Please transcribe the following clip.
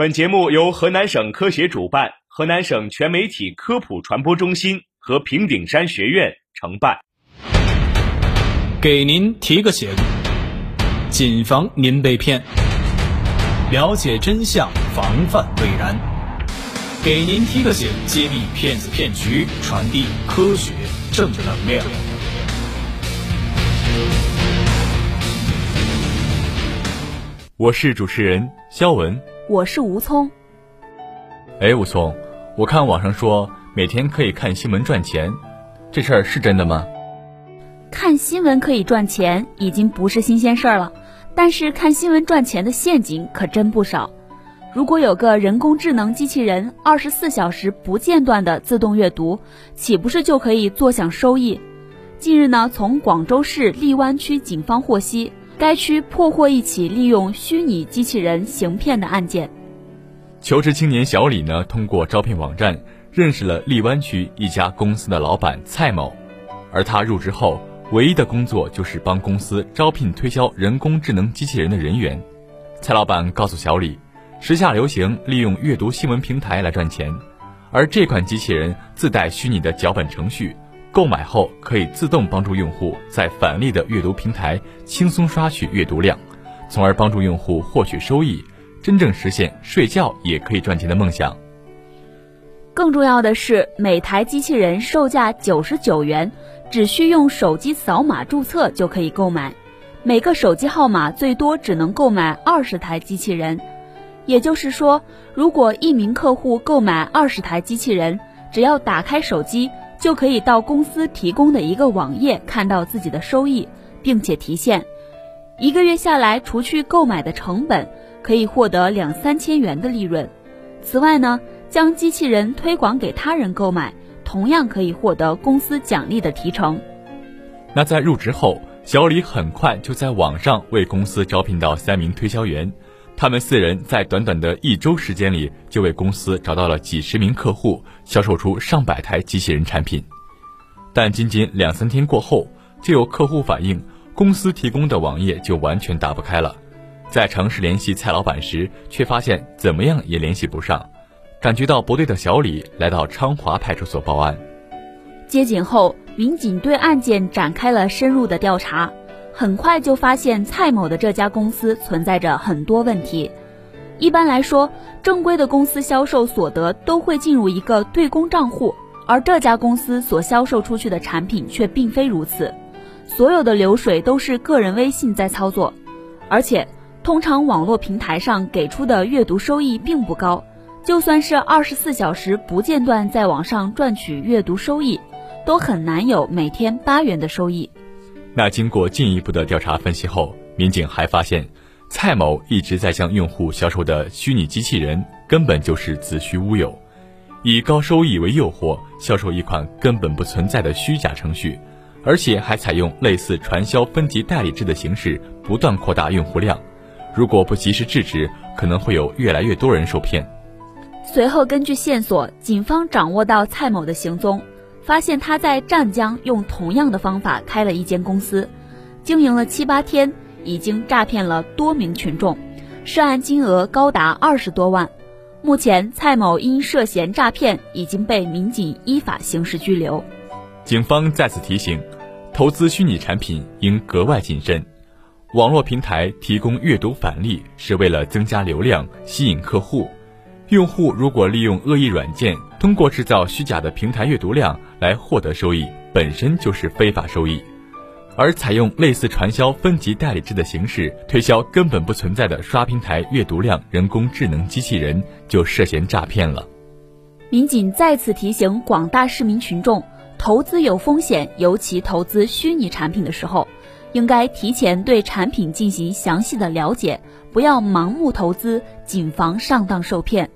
本节目由河南省科协主办，河南省全媒体科普传播中心和平顶山学院承办。给您提个醒，谨防您被骗。了解真相，防范未然。给您提个醒，揭秘骗子骗局，传递科学正能量。我是主持人肖文，我是吴聪。哎，吴聪，我看网上说每天可以看新闻赚钱，这事儿是真的吗？看新闻可以赚钱，已经不是新鲜事儿了。但是看新闻赚钱的陷阱可真不少。如果有个人工智能机器人，二十四小时不间断的自动阅读，岂不是就可以坐享收益？近日呢，从广州市荔湾区警方获悉，该区破获一起利用虚拟机器人行骗的案件。求职青年小李呢，通过招聘网站认识了荔湾区一家公司的老板蔡某，而他入职后。唯一的工作就是帮公司招聘推销人工智能机器人的人员。蔡老板告诉小李，时下流行利用阅读新闻平台来赚钱，而这款机器人自带虚拟的脚本程序，购买后可以自动帮助用户在返利的阅读平台轻松刷取阅读量，从而帮助用户获取收益，真正实现睡觉也可以赚钱的梦想。更重要的是，每台机器人售价九十九元。只需用手机扫码注册就可以购买，每个手机号码最多只能购买二十台机器人。也就是说，如果一名客户购买二十台机器人，只要打开手机，就可以到公司提供的一个网页看到自己的收益，并且提现。一个月下来，除去购买的成本，可以获得两三千元的利润。此外呢，将机器人推广给他人购买。同样可以获得公司奖励的提成。那在入职后，小李很快就在网上为公司招聘到三名推销员，他们四人在短短的一周时间里就为公司找到了几十名客户，销售出上百台机器人产品。但仅仅两三天过后，就有客户反映，公司提供的网页就完全打不开了。在尝试联系蔡老板时，却发现怎么样也联系不上。感觉到不对的小李来到昌华派出所报案。接警后，民警对案件展开了深入的调查，很快就发现蔡某的这家公司存在着很多问题。一般来说，正规的公司销售所得都会进入一个对公账户，而这家公司所销售出去的产品却并非如此，所有的流水都是个人微信在操作，而且通常网络平台上给出的阅读收益并不高。就算是二十四小时不间断在网上赚取阅读收益，都很难有每天八元的收益。那经过进一步的调查分析后，民警还发现，蔡某一直在向用户销售的虚拟机器人根本就是子虚乌有，以高收益为诱惑，销售一款根本不存在的虚假程序，而且还采用类似传销分级代理制的形式，不断扩大用户量。如果不及时制止，可能会有越来越多人受骗。随后，根据线索，警方掌握到蔡某的行踪，发现他在湛江用同样的方法开了一间公司，经营了七八天，已经诈骗了多名群众，涉案金额高达二十多万。目前，蔡某因涉嫌诈骗已经被民警依法刑事拘留。警方再次提醒，投资虚拟产品应格外谨慎。网络平台提供阅读返利是为了增加流量，吸引客户。用户如果利用恶意软件，通过制造虚假的平台阅读量来获得收益，本身就是非法收益；而采用类似传销分级代理制的形式推销根本不存在的刷平台阅读量人工智能机器人，就涉嫌诈骗了。民警再次提醒广大市民群众，投资有风险，尤其投资虚拟产品的时候，应该提前对产品进行详细的了解，不要盲目投资，谨防上当受骗。